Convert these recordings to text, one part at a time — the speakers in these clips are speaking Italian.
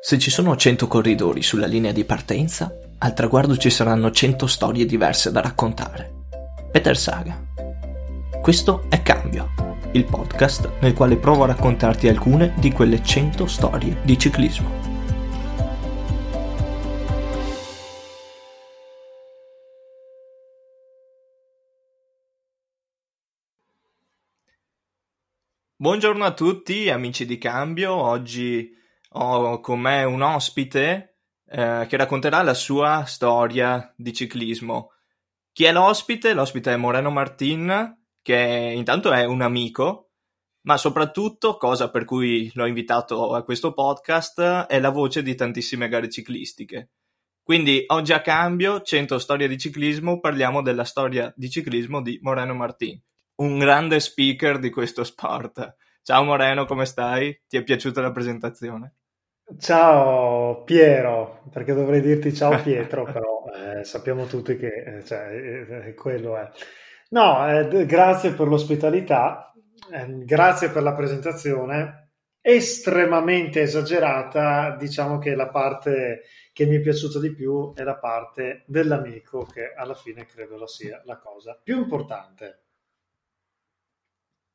Se ci sono 100 corridori sulla linea di partenza, al traguardo ci saranno 100 storie diverse da raccontare. Peter Saga. Questo è Cambio, il podcast nel quale provo a raccontarti alcune di quelle 100 storie di ciclismo. Buongiorno a tutti amici di Cambio, oggi ho con me un ospite eh, che racconterà la sua storia di ciclismo. Chi è l'ospite? L'ospite è Moreno Martin, che intanto è un amico, ma soprattutto, cosa per cui l'ho invitato a questo podcast, è la voce di tantissime gare ciclistiche. Quindi oggi a cambio, 100 storie di ciclismo, parliamo della storia di ciclismo di Moreno Martin, un grande speaker di questo sport. Ciao Moreno, come stai? Ti è piaciuta la presentazione? Ciao Piero, perché dovrei dirti ciao Pietro, però eh, sappiamo tutti che eh, cioè, eh, quello è. No, eh, grazie per l'ospitalità, eh, grazie per la presentazione, estremamente esagerata, diciamo che la parte che mi è piaciuta di più è la parte dell'amico, che alla fine credo sia la cosa più importante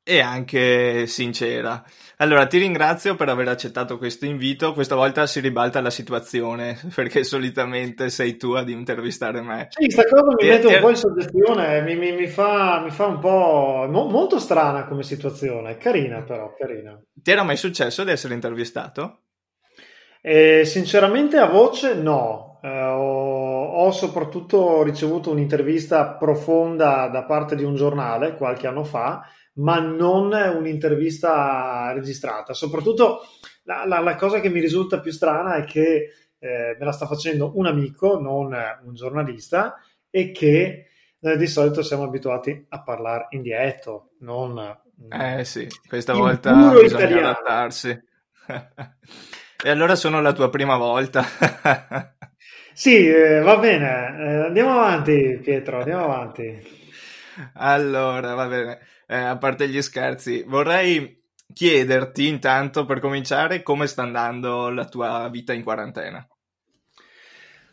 e anche sincera. Allora, ti ringrazio per aver accettato questo invito. Questa volta si ribalta la situazione, perché solitamente sei tu ad intervistare me. Sì, questa cosa mi mette un po' in soggezione, mi, mi, mi, fa, mi fa, un po' mo, molto strana come situazione, carina però, carina. Ti era mai successo di essere intervistato? Eh, sinceramente a voce no, eh, ho, ho soprattutto ricevuto un'intervista profonda da parte di un giornale qualche anno fa ma non un'intervista registrata. Soprattutto la, la, la, cosa che mi risulta più strana è che eh, me la sta facendo un amico, non un giornalista, e che eh, di solito siamo abituati a parlare in dietto, non... Eh sì, questa volta bisogna italiano. adattarsi. e allora sono la tua prima volta. sì, eh, va bene, eh, andiamo avanti Pietro, andiamo avanti. Allora, va bene eh, a parte gli scherzi, vorrei chiederti intanto per cominciare come sta andando la tua vita in quarantena.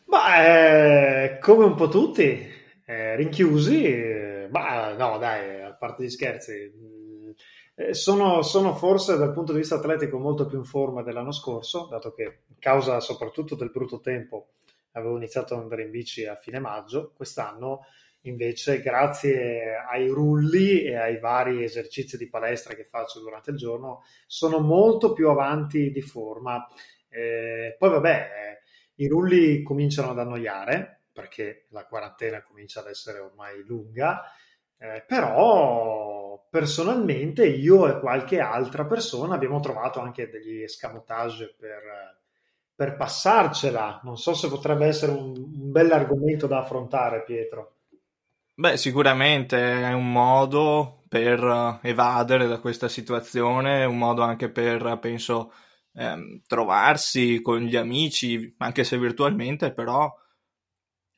Ma eh, come un po' tutti, eh, rinchiusi, ma no dai, a parte gli scherzi, eh, sono, sono, forse dal punto di vista atletico molto più in forma dell'anno scorso, dato che causa soprattutto del brutto tempo avevo iniziato ad andare in bici a fine maggio, quest'anno Invece, grazie ai rulli e ai vari esercizi di palestra che faccio durante il giorno, sono molto più avanti di forma. Eh, poi, vabbè, eh, i rulli cominciano ad annoiare perché la quarantena comincia ad essere ormai lunga. Eh, però personalmente io e qualche altra persona abbiamo trovato anche degli escamotage per, per passarcela. Non so se potrebbe essere un, un bell'argomento da affrontare, Pietro. Beh, sicuramente è un modo per eh, evadere da questa situazione, un modo anche per, penso, ehm, trovarsi con gli amici, anche se virtualmente, però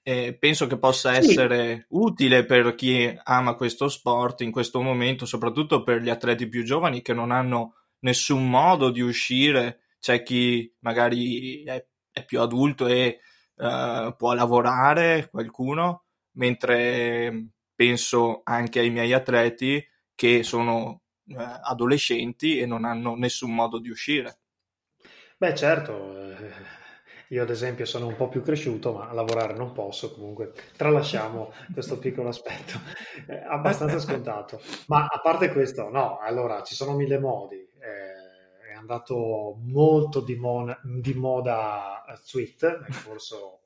eh, penso che possa essere sì. utile per chi ama questo sport in questo momento, soprattutto per gli atleti più giovani che non hanno nessun modo di uscire. C'è chi magari è, è più adulto e uh, può lavorare, qualcuno, mentre penso anche ai miei atleti che sono eh, adolescenti e non hanno nessun modo di uscire. Beh, certo, eh, io ad esempio sono un po' più cresciuto, ma lavorare non posso, comunque tralasciamo questo piccolo aspetto, è abbastanza scontato. Ma a parte questo, no, allora ci sono mille modi. Eh, è andato molto di, mon- di moda Swift nel corso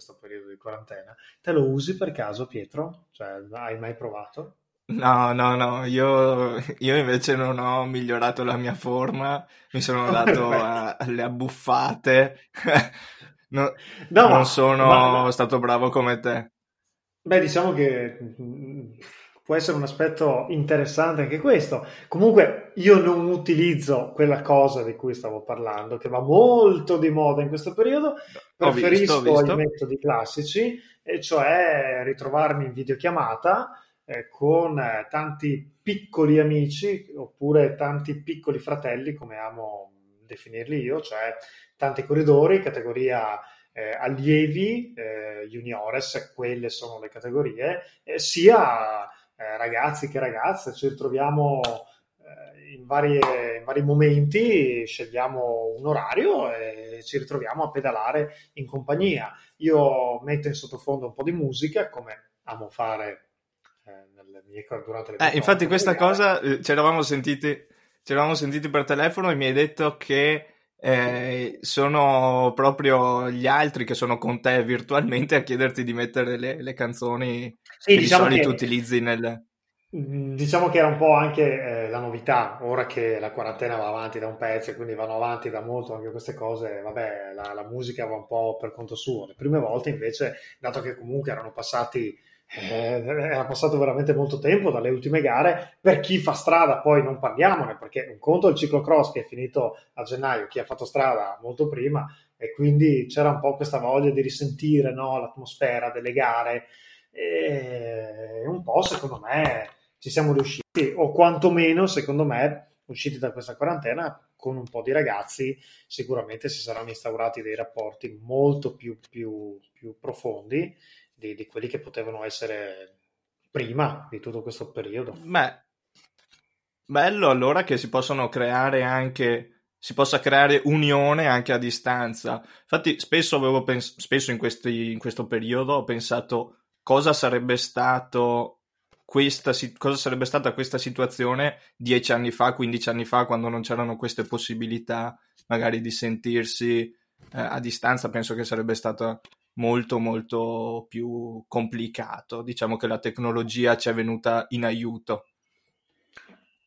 questo periodo di quarantena. Te lo usi per caso, Pietro? Cioè, hai mai provato? No, no, no, io, io invece non ho migliorato la mia forma, mi sono dato a, alle abbuffate, no, no, non sono ma... stato bravo come te. Beh, diciamo che può essere un aspetto interessante anche questo. Comunque io non utilizzo quella cosa di cui stavo parlando, che va molto di moda in questo periodo, preferisco visto, visto. i metodi classici, e cioè ritrovarmi in videochiamata eh, con eh, tanti piccoli amici oppure tanti piccoli fratelli, come amo definirli io, cioè tanti corridori, categoria eh, allievi, eh, juniores, quelle sono le categorie, eh, sia eh, ragazzi che ragazze, ci ritroviamo eh, in, varie, in, vari momenti, scegliamo un orario e ci ritroviamo a pedalare in compagnia. Io metto in sottofondo un po' di musica, come amo fare nelle mie, durante le mie Infatti questa cosa ci eravamo sentiti ci eravamo sentiti per telefono e mi hai detto che eh, sono proprio gli altri che sono con te virtualmente a chiederti di mettere le, le canzoni sì, che diciamo di solito che, utilizzi nel... Mm, diciamo che era un po' anche eh, la novità, ora che la quarantena va avanti da un pezzo e quindi vanno avanti da molto anche queste cose, vabbè, la, la musica va un po' per conto suo. Le prime volte invece, dato che comunque erano passati eh, era passato veramente molto tempo dalle ultime gare. Per chi fa strada, poi non parliamone, perché un conto è il ciclocross che è finito a gennaio, chi ha fatto strada molto prima, e quindi c'era un po' questa voglia di risentire no, l'atmosfera delle gare. E un po', secondo me, ci siamo riusciti, o quantomeno, secondo me, usciti da questa quarantena con un po' di ragazzi, sicuramente si saranno instaurati dei rapporti molto più, più, più profondi di, di quelli che potevano essere prima di tutto questo periodo. Beh, bello allora che si possono creare anche si possa creare unione anche a distanza. Infatti, spesso, avevo pens- spesso in, questi, in, questo periodo ho pensato cosa sarebbe stato questa, cosa sarebbe stata questa situazione dieci anni fa, 15 anni fa, quando non c'erano queste possibilità magari di sentirsi eh, a distanza. Penso che sarebbe stata molto molto più complicato. Diciamo che la tecnologia ci è venuta in aiuto.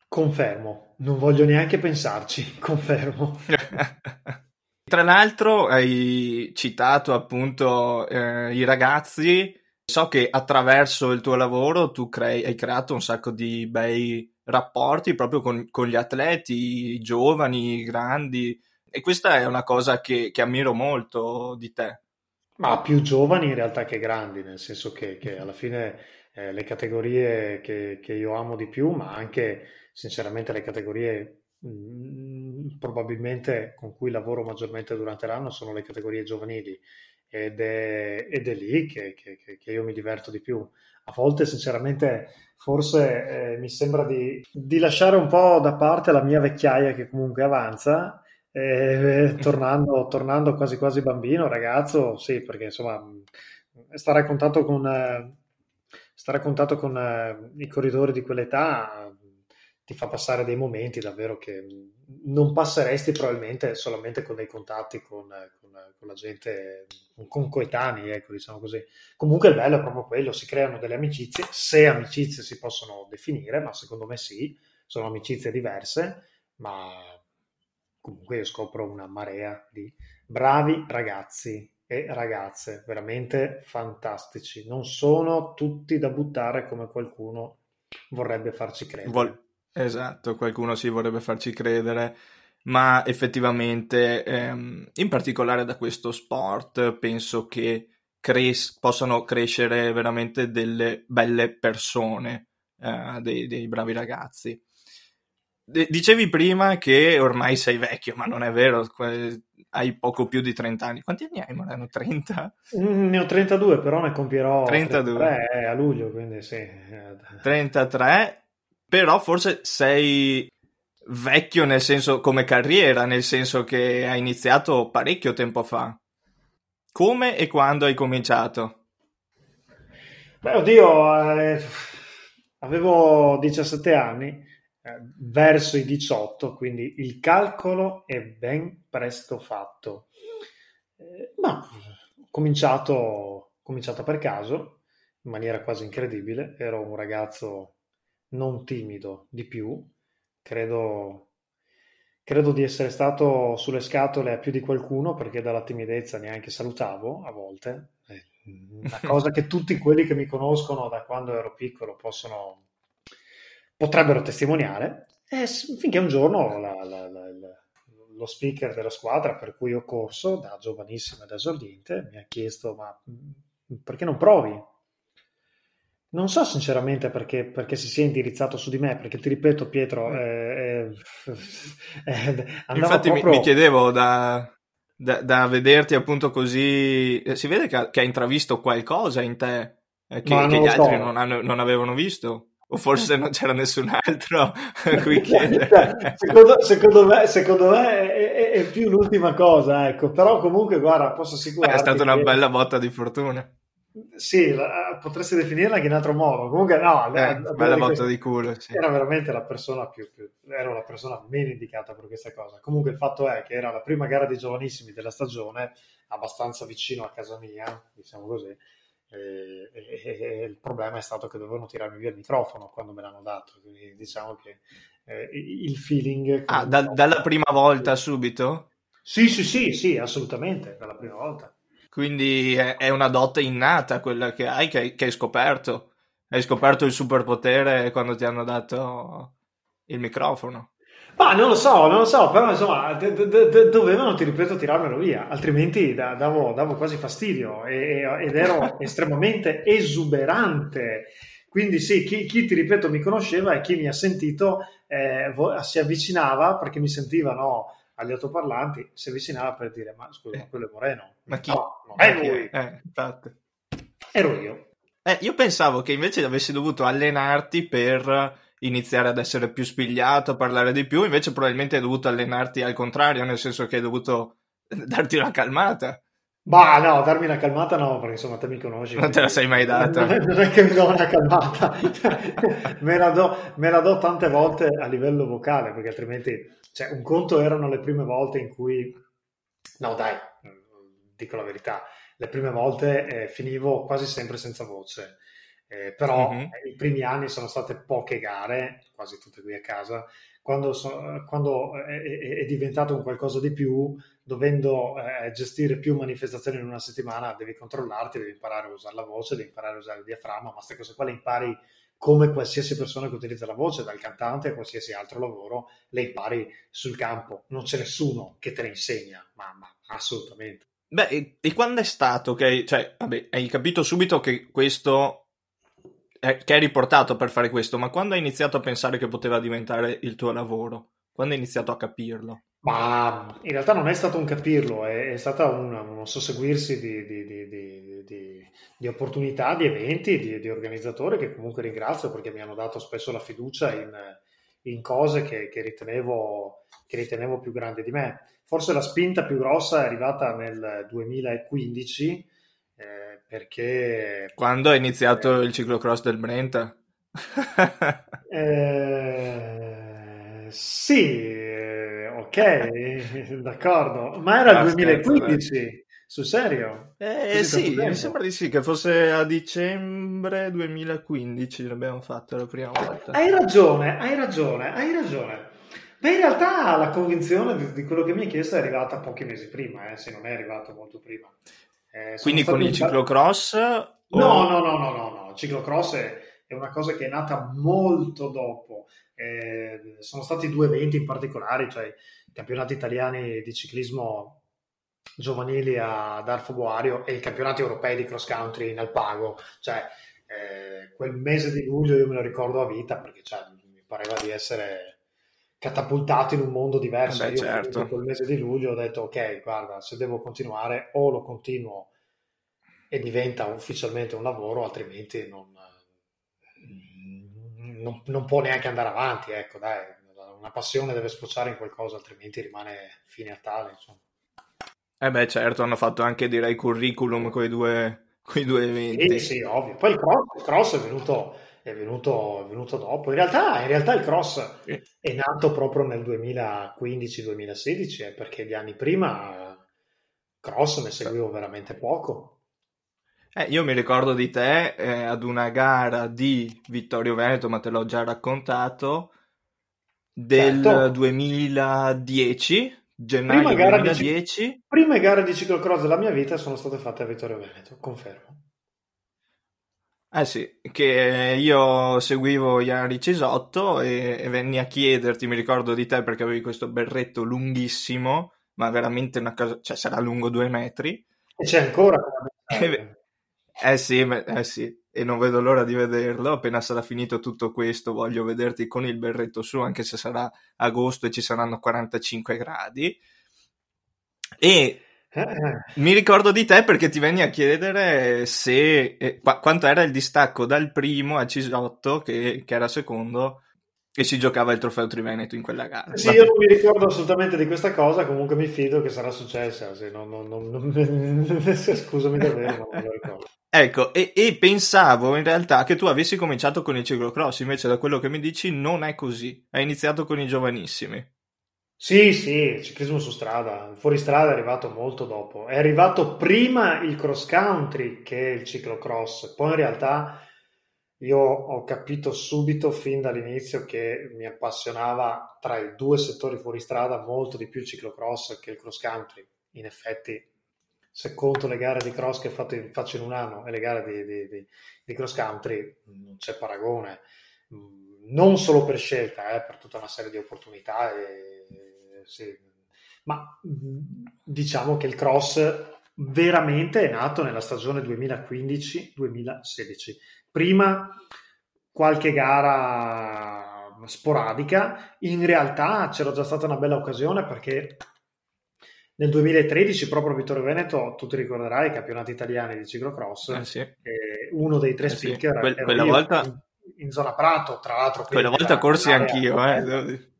Confermo, non voglio neanche pensarci, confermo. Tra l'altro hai citato appunto eh, i ragazzi, so che attraverso il tuo lavoro tu crei, hai creato un sacco di bei rapporti proprio con, con gli atleti, i giovani, i grandi, e questa è una cosa che, che ammiro molto di te. Ma più giovani in realtà che grandi, nel senso che, che alla fine eh, le categorie che, che, io amo di più, ma anche sinceramente le categorie mh, mm, probabilmente con cui lavoro maggiormente durante l'anno sono le categorie giovanili ed è, ed è lì che, che, io mi diverto di più. A volte sinceramente forse eh, mi sembra di, di lasciare un po' da parte la mia vecchiaia che comunque avanza eh, tornando, tornando, quasi quasi bambino, ragazzo, sì, perché insomma stare a contatto con, stare a contatto con eh, i corridori di quell'età ti fa passare dei momenti davvero che non passeresti probabilmente solamente con dei contatti con, con, con la gente, con coetanei, ecco, diciamo così. Comunque il bello è proprio quello, si creano delle amicizie, se amicizie si possono definire, ma secondo me sì, sono amicizie diverse, ma comunque io scopro una marea di bravi ragazzi e ragazze veramente fantastici. Non sono tutti da buttare come qualcuno vorrebbe farci credere. Vol- esatto, qualcuno si vorrebbe farci credere, ma effettivamente, ehm, in particolare da questo sport, penso che cres- possano crescere veramente delle belle persone, eh, dei, dei bravi ragazzi. Dicevi prima che ormai sei vecchio, ma non è vero, hai poco più di 30 anni. Quanti anni hai, Moreno? 30? Mm, ne ho 32, però ne compierò 32. 33 a luglio, quindi sì. 33, però forse sei vecchio nel senso come carriera, nel senso che hai iniziato parecchio tempo fa. Come e quando hai cominciato? Beh, oddio, eh, avevo 17 anni eh, verso i 18, quindi il calcolo è ben presto fatto. Eh, ma ho cominciato, cominciato per caso, in maniera quasi incredibile, ero un ragazzo non timido di più, credo, credo di essere stato sulle scatole a più di qualcuno perché dalla timidezza neanche salutavo a volte, eh, una cosa che tutti quelli che mi conoscono da quando ero piccolo possono potrebbero testimoniare, eh, finché un giorno la, la, la, lo speaker della squadra per cui ho corso, da giovanissimo ed esordiente, mi ha chiesto ma mm, perché non provi? Non so sinceramente perché, perché, si sia indirizzato su di me, perché ti ripeto Pietro, mm. eh, eh, infatti proprio... mi, mi, chiedevo da, da, da, vederti appunto così, eh, si vede che ha, che ha intravisto qualcosa in te eh, che, che gli so. altri non, hanno, non avevano visto? O forse non c'era nessun altro a cui chiedere. secondo, secondo, me, secondo me è, è, più l'ultima cosa, ecco. Però comunque, guarda, posso assicurarti... È stata una che... bella botta di fortuna. Sì, la, potresti definirla anche in altro modo. Comunque, no, eh, bella botta questo, di culo. Sì. Era veramente la persona più, più, ero la persona meno indicata per questa cosa. Comunque, il fatto è che era la prima gara di giovanissimi della stagione, abbastanza vicino a casa mia, diciamo così. E, e, e il problema è stato che dovevano tirarmi via il microfono quando me l'hanno dato. Quindi, diciamo che eh, il feeling. Ah, da, dalla prima volta subito? Sì, sì, sì, sì, assolutamente, dalla prima volta. Quindi è, è una dote innata quella che hai, che, che, hai scoperto. Hai scoperto il superpotere quando ti hanno dato il microfono. Ma non lo so, non lo so, però insomma d- d- d- dovevano, ti ripeto, tirarmelo via, altrimenti da- davo, davo, quasi fastidio e- ed ero estremamente esuberante. Quindi sì, chi, chi, ti ripeto mi conosceva e chi mi ha sentito eh, si avvicinava perché mi sentivano agli altoparlanti, si avvicinava per dire ma scusa, ma quello è Moreno. Ma chi? No, non è lui. Eh, infatti. Ero io. Eh, io pensavo che invece avessi dovuto allenarti per iniziare ad essere più spigliato, a parlare di più, invece probabilmente hai dovuto allenarti al contrario, nel senso che hai dovuto darti una calmata. Ma no, darmi una calmata no, perché insomma te mi conosci. Non te la sei mai data. Non è, che mi do una calmata, me, la do, me la do tante volte a livello vocale, perché altrimenti cioè, un conto erano le prime volte in cui, no dai, dico la verità, le prime volte eh, finivo quasi sempre senza voce, eh, però mm-hmm. i primi anni sono state poche gare, quasi tutte qui a casa, quando, so, quando è, è, diventato un qualcosa di più, dovendo eh, gestire più manifestazioni in una settimana, devi controllarti, devi imparare a usare la voce, devi imparare a usare il diaframma, ma queste cose qua le impari come qualsiasi persona che utilizza la voce, dal cantante a qualsiasi altro lavoro, le impari sul campo. Non c'è nessuno che te le insegna, ma, ma assolutamente. Beh, e, e, quando è stato che, cioè, vabbè, hai capito subito che questo, che eri portato per fare questo, ma quando hai iniziato a pensare che poteva diventare il tuo lavoro? Quando hai iniziato a capirlo? Ma in realtà non è stato un capirlo, è, è stato un, un susseguirsi di, di, di, di, di opportunità, di eventi, di, organizzatori che comunque ringrazio perché mi hanno dato spesso la fiducia in, in cose che, che, ritenevo, che ritenevo più grandi di me. Forse la spinta più grossa è arrivata nel 2015 eh, perché... Quando è iniziato eh, il ciclocross del Brenta? eh, sì, ok, d'accordo, ma era il 2015, sul serio? Eh sì, mi sembra di sì, che fosse a dicembre 2015 l'abbiamo fatto la prima volta. Hai ragione, hai ragione, hai ragione. Beh, in realtà la convinzione di, di, quello che mi hai chiesto è arrivata pochi mesi prima, eh, se non è arrivato molto prima. Eh, Quindi con il ciclocross? O... No, no, no, no, no, no, il ciclocross è, è una cosa che è nata molto dopo. Eh, sono stati due eventi in particolare, cioè i campionati italiani di ciclismo giovanili ad Arfo Boario e i campionati europei di cross country in Alpago. Cioè, eh, quel mese di luglio io me lo ricordo a vita perché cioè, mi pareva di essere catapultato in un mondo diverso. Beh, io certo. quel mese di luglio ho detto ok, guarda, se devo continuare o lo continuo e diventa ufficialmente un lavoro, altrimenti non, non, non, può neanche andare avanti, ecco, dai, una passione deve sfociare in qualcosa, altrimenti rimane fine a tale, insomma. Eh beh, certo, hanno fatto anche, direi, curriculum con i due, due eventi. Sì, sì, ovvio. Poi il cross, il cross è, venuto, è, venuto, è, venuto, dopo. In realtà, in realtà il cross sì. è nato proprio nel 2015-2016, eh, perché gli anni prima cross ne seguivo veramente poco. Eh, io mi ricordo di te eh, ad una gara di Vittorio Veneto, ma te l'ho già raccontato, del certo. 2010, gennaio prima 2010. Di, prime gare di ciclocross della mia vita sono state fatte a Vittorio Veneto, confermo. Eh sì, che io seguivo Iari Cesotto e, e venni a chiederti, mi ricordo di te perché avevi questo berretto lunghissimo, ma veramente una cosa, cioè sarà lungo due metri. E c'è ancora. Eh sì, eh sì, e non vedo l'ora di vederlo. Appena sarà finito tutto questo, voglio vederti con il berretto su, anche se sarà agosto e ci saranno 45 gradi. E mi ricordo di te perché ti venni a chiedere se eh, qu- quanto era il distacco dal primo a Cisotto, che, che, era secondo, e si giocava il trofeo Triveneto in quella gara. Sì, io non mi ricordo assolutamente di questa cosa, comunque mi fido che sarà successa. Se non, non, non, scusami davvero, ma non lo ricordo. Ecco, e, e, pensavo in realtà che tu avessi cominciato con il ciclocross, invece da quello che mi dici non è così. Hai iniziato con i giovanissimi. Sì, sì, ciclismo su strada. Fuori strada è arrivato molto dopo. È arrivato prima il cross country che il ciclocross. Poi in realtà io ho capito subito fin dall'inizio che mi appassionava tra i due settori fuori strada molto di più il ciclocross che il cross country. In effetti se conto le gare di cross che faccio in un anno e le gare di, di, di, di, cross country, non c'è paragone, non solo per scelta, eh, per tutta una serie di opportunità, e, sì. ma diciamo che il cross veramente è nato nella stagione 2015-2016. Prima qualche gara sporadica, in realtà c'era già stata una bella occasione perché nel 2013, proprio Vittorio Veneto, tu ti ricorderai, i campionati italiani di ciclocross, eh sì. uno dei tre eh speaker sì. que- quella volta... In, in, zona Prato, tra l'altro. Quella volta corsi anch'io, eh.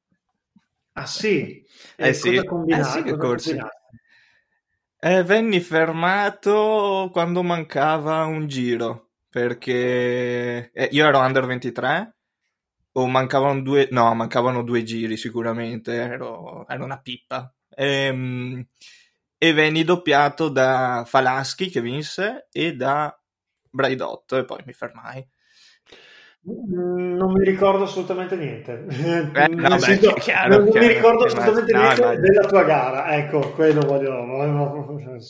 Ah sì? Eh, sì. Cosa combinato? Eh sì che corsi. Eh, venni fermato quando mancava un giro, perché eh, io ero under 23 o mancavano due, no, mancavano due giri sicuramente, ero, ero una pippa e, ehm, e venni doppiato da Falaschi che vinse e da Braidotto e poi mi fermai. Mm, non mi ricordo assolutamente niente. Eh, no, beh, senso, chiaro, non chiaro, mi ricordo assolutamente no, niente immagino. della tua gara. Ecco, quello voglio.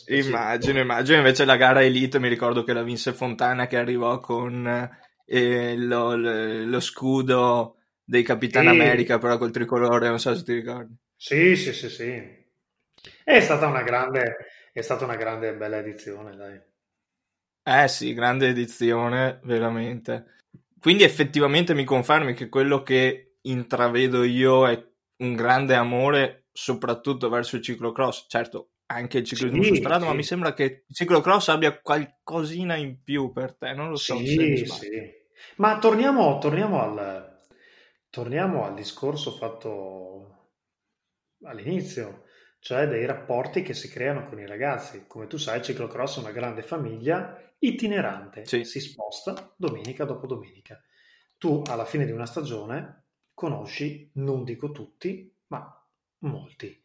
Immagino, immagino. Invece la gara Elite mi ricordo che la vinse Fontana che arrivò con eh, lo, lo, lo, scudo dei Capitan e... America, però col tricolore, non so se ti ricordi. Sì, sì, sì, sì. È stata una grande, è stata una grande bella edizione, dai. Eh sì, grande edizione, veramente. Quindi effettivamente mi confermi che quello che intravedo io è un grande amore soprattutto verso il ciclocross. Certo, anche il ciclismo sì, su strada, sì. ma mi sembra che il ciclocross abbia qualcosina in più per te, non lo so. Sì, sì. Ma torniamo, torniamo, al, torniamo al discorso fatto all'inizio, cioè dei rapporti che si creano con i ragazzi. Come tu sai, il ciclocross è una grande famiglia itinerante, sì. si sposta domenica dopo domenica. Tu alla fine di una stagione conosci, non dico tutti, ma molti.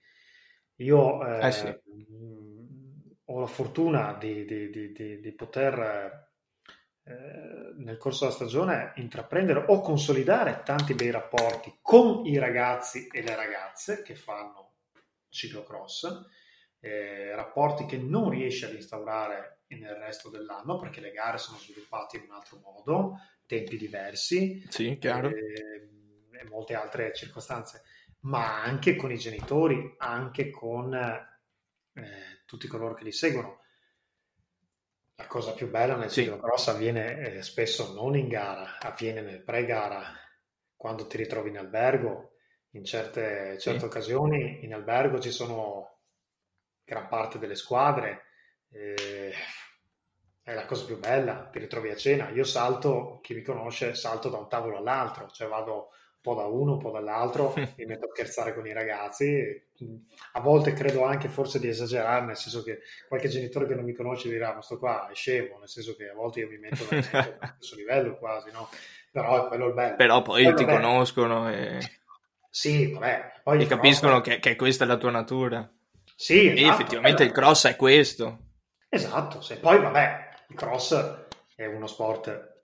Io eh, eh sì. ho la fortuna di, di, di, di poter eh, nel corso della stagione intraprendere o consolidare tanti bei rapporti con i ragazzi e le ragazze che fanno ciclocross, eh, rapporti che non riesci ad instaurare nel resto dell'anno perché le gare sono sviluppate in un altro modo, tempi diversi sì, eh, e molte altre circostanze, ma anche con i genitori, anche con eh, tutti coloro che li seguono la cosa più bella nel sì. ciclocross avviene eh, spesso non in gara, avviene nel pre-gara, quando ti ritrovi in albergo. In certe, certe sì. occasioni in albergo ci sono gran parte delle squadre, eh, è la cosa più bella, ti ritrovi a cena. Io salto, chi mi conosce, salto da un tavolo all'altro, cioè vado un po' da uno, un po' dall'altro, mi metto a scherzare con i ragazzi. A volte credo anche forse di esagerare, nel senso che qualche genitore che non mi conosce dirà: Ma sto qua è scemo, nel senso che a volte io mi metto allo stesso livello quasi, no? Però è quello il bello. Però poi quello ti bello. conoscono e. Sì, vabbè. Poi e capiscono che, che, questa è la tua natura. Sì, esatto, effettivamente il cross è questo. Esatto, se poi vabbè, il cross è uno sport,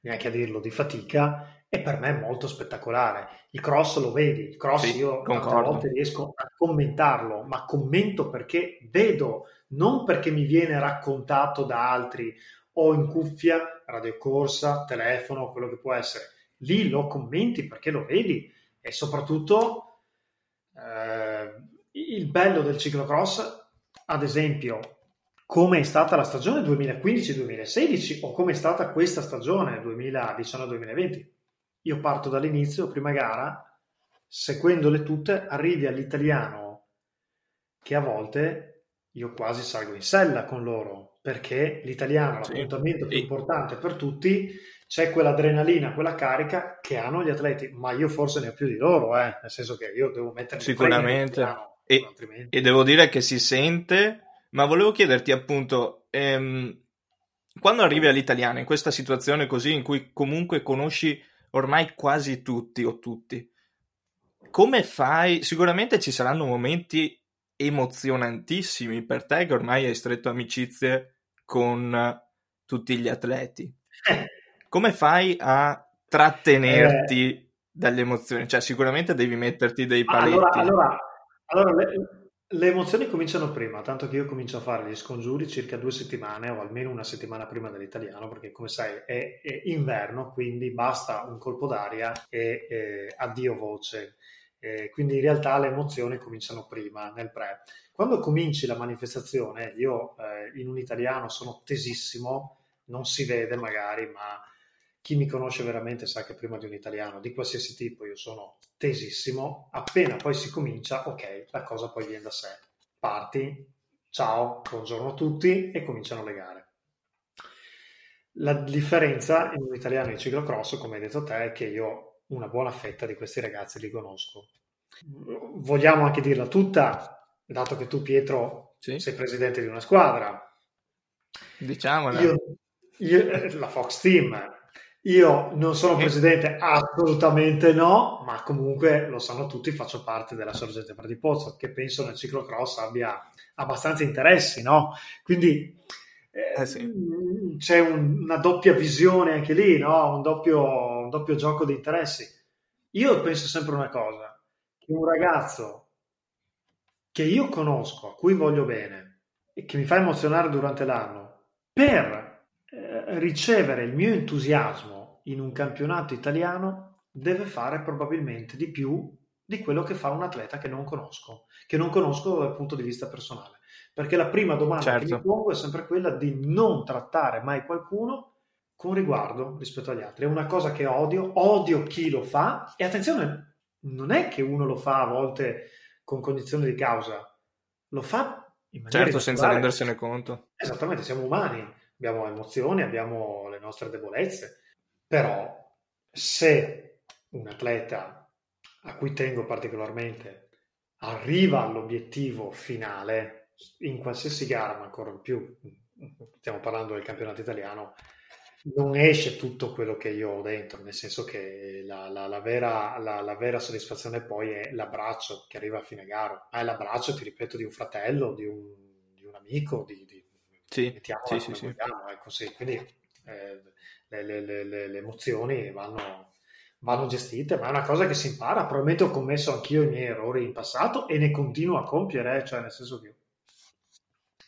neanche a dirlo, di fatica, e per me è molto spettacolare. Il cross lo vedi, il cross sì, io tante volte riesco a commentarlo, ma commento perché vedo, non perché mi viene raccontato da altri o in cuffia, radiocorsa, telefono, quello che può essere. Lì lo commenti perché lo vedi e soprattutto eh, il bello del ciclocross, ad esempio, come è stata la stagione 2015-2016 o come è stata questa stagione 2019-2020. Io parto dall'inizio, prima gara, seguendole tutte, arrivi all'italiano che a volte io quasi salgo in sella con loro perché l'italiano, sì. l'appuntamento più importante per tutti, c'è quell'adrenalina, quella carica che hanno gli atleti, ma io forse ne ho più di loro, eh? nel senso che io devo mettere sicuramente e, e, devo dire che si sente, ma volevo chiederti appunto ehm, quando arrivi all'italiano in questa situazione così in cui comunque conosci ormai quasi tutti o tutti, come fai? Sicuramente ci saranno momenti emozionantissimi per te che ormai hai stretto amicizie con tutti gli atleti. Come fai a trattenerti eh. dalle emozioni? Cioè, sicuramente devi metterti dei paletti. Allora, allora, allora le, le, emozioni cominciano prima, tanto che io comincio a fare gli scongiuri circa due settimane o almeno una settimana prima dell'italiano, perché come sai è, è inverno, quindi basta un colpo d'aria e, e addio voce. Eh, quindi in realtà le emozioni cominciano prima, nel pre. Quando cominci la manifestazione, io eh, in un italiano sono tesissimo, non si vede magari, ma chi mi conosce veramente sa che prima di un italiano di qualsiasi tipo io sono tesissimo, appena poi si comincia, ok, la cosa poi viene da sé. Parti, ciao, buongiorno a tutti e cominciano le gare. La differenza in un italiano di ciclocross, come hai detto te, è che io una buona fetta di questi ragazzi li conosco. Vogliamo anche dirla tutta, dato che tu Pietro sì. sei presidente di una squadra. Diciamola. Io, io, la Fox Team. Io non sono presidente, assolutamente no, ma comunque lo sanno tutti, faccio parte della sorgente Pradipozzo, che penso nel ciclocross abbia abbastanza interessi, no? Quindi eh, eh sì. c'è un, una doppia visione anche lì, no? Un doppio un doppio gioco di interessi. Io penso sempre una cosa, che un ragazzo che io conosco, a cui voglio bene e che mi fa emozionare durante l'anno, per eh, ricevere il mio entusiasmo in un campionato italiano, deve fare probabilmente di più di quello che fa un atleta che non conosco, che non conosco dal punto di vista personale. Perché la prima domanda certo. che mi pongo è sempre quella di non trattare mai qualcuno con riguardo rispetto agli altri. È una cosa che odio, odio chi lo fa e attenzione, non è che uno lo fa a volte con condizione di causa, lo fa in maniera Certo, senza rendersene conto. Esattamente, siamo umani, abbiamo emozioni, abbiamo le nostre debolezze, però se un atleta a cui tengo particolarmente arriva all'obiettivo finale in qualsiasi gara, ma ancora più, stiamo parlando del campionato italiano, non esce tutto quello che io ho dentro, nel senso che la, la, la, vera, la, vera, soddisfazione poi è l'abbraccio che arriva a fine gara, ma è l'abbraccio, ti ripeto, di un fratello, di un, di un amico, di, di, sì, sì, sì, sì. ecco, sì. Quindi eh, le, le, le, le, emozioni vanno, vanno gestite, ma è una cosa che si impara. Probabilmente ho commesso anch'io i miei errori in passato e ne continuo a compiere, cioè nel senso che...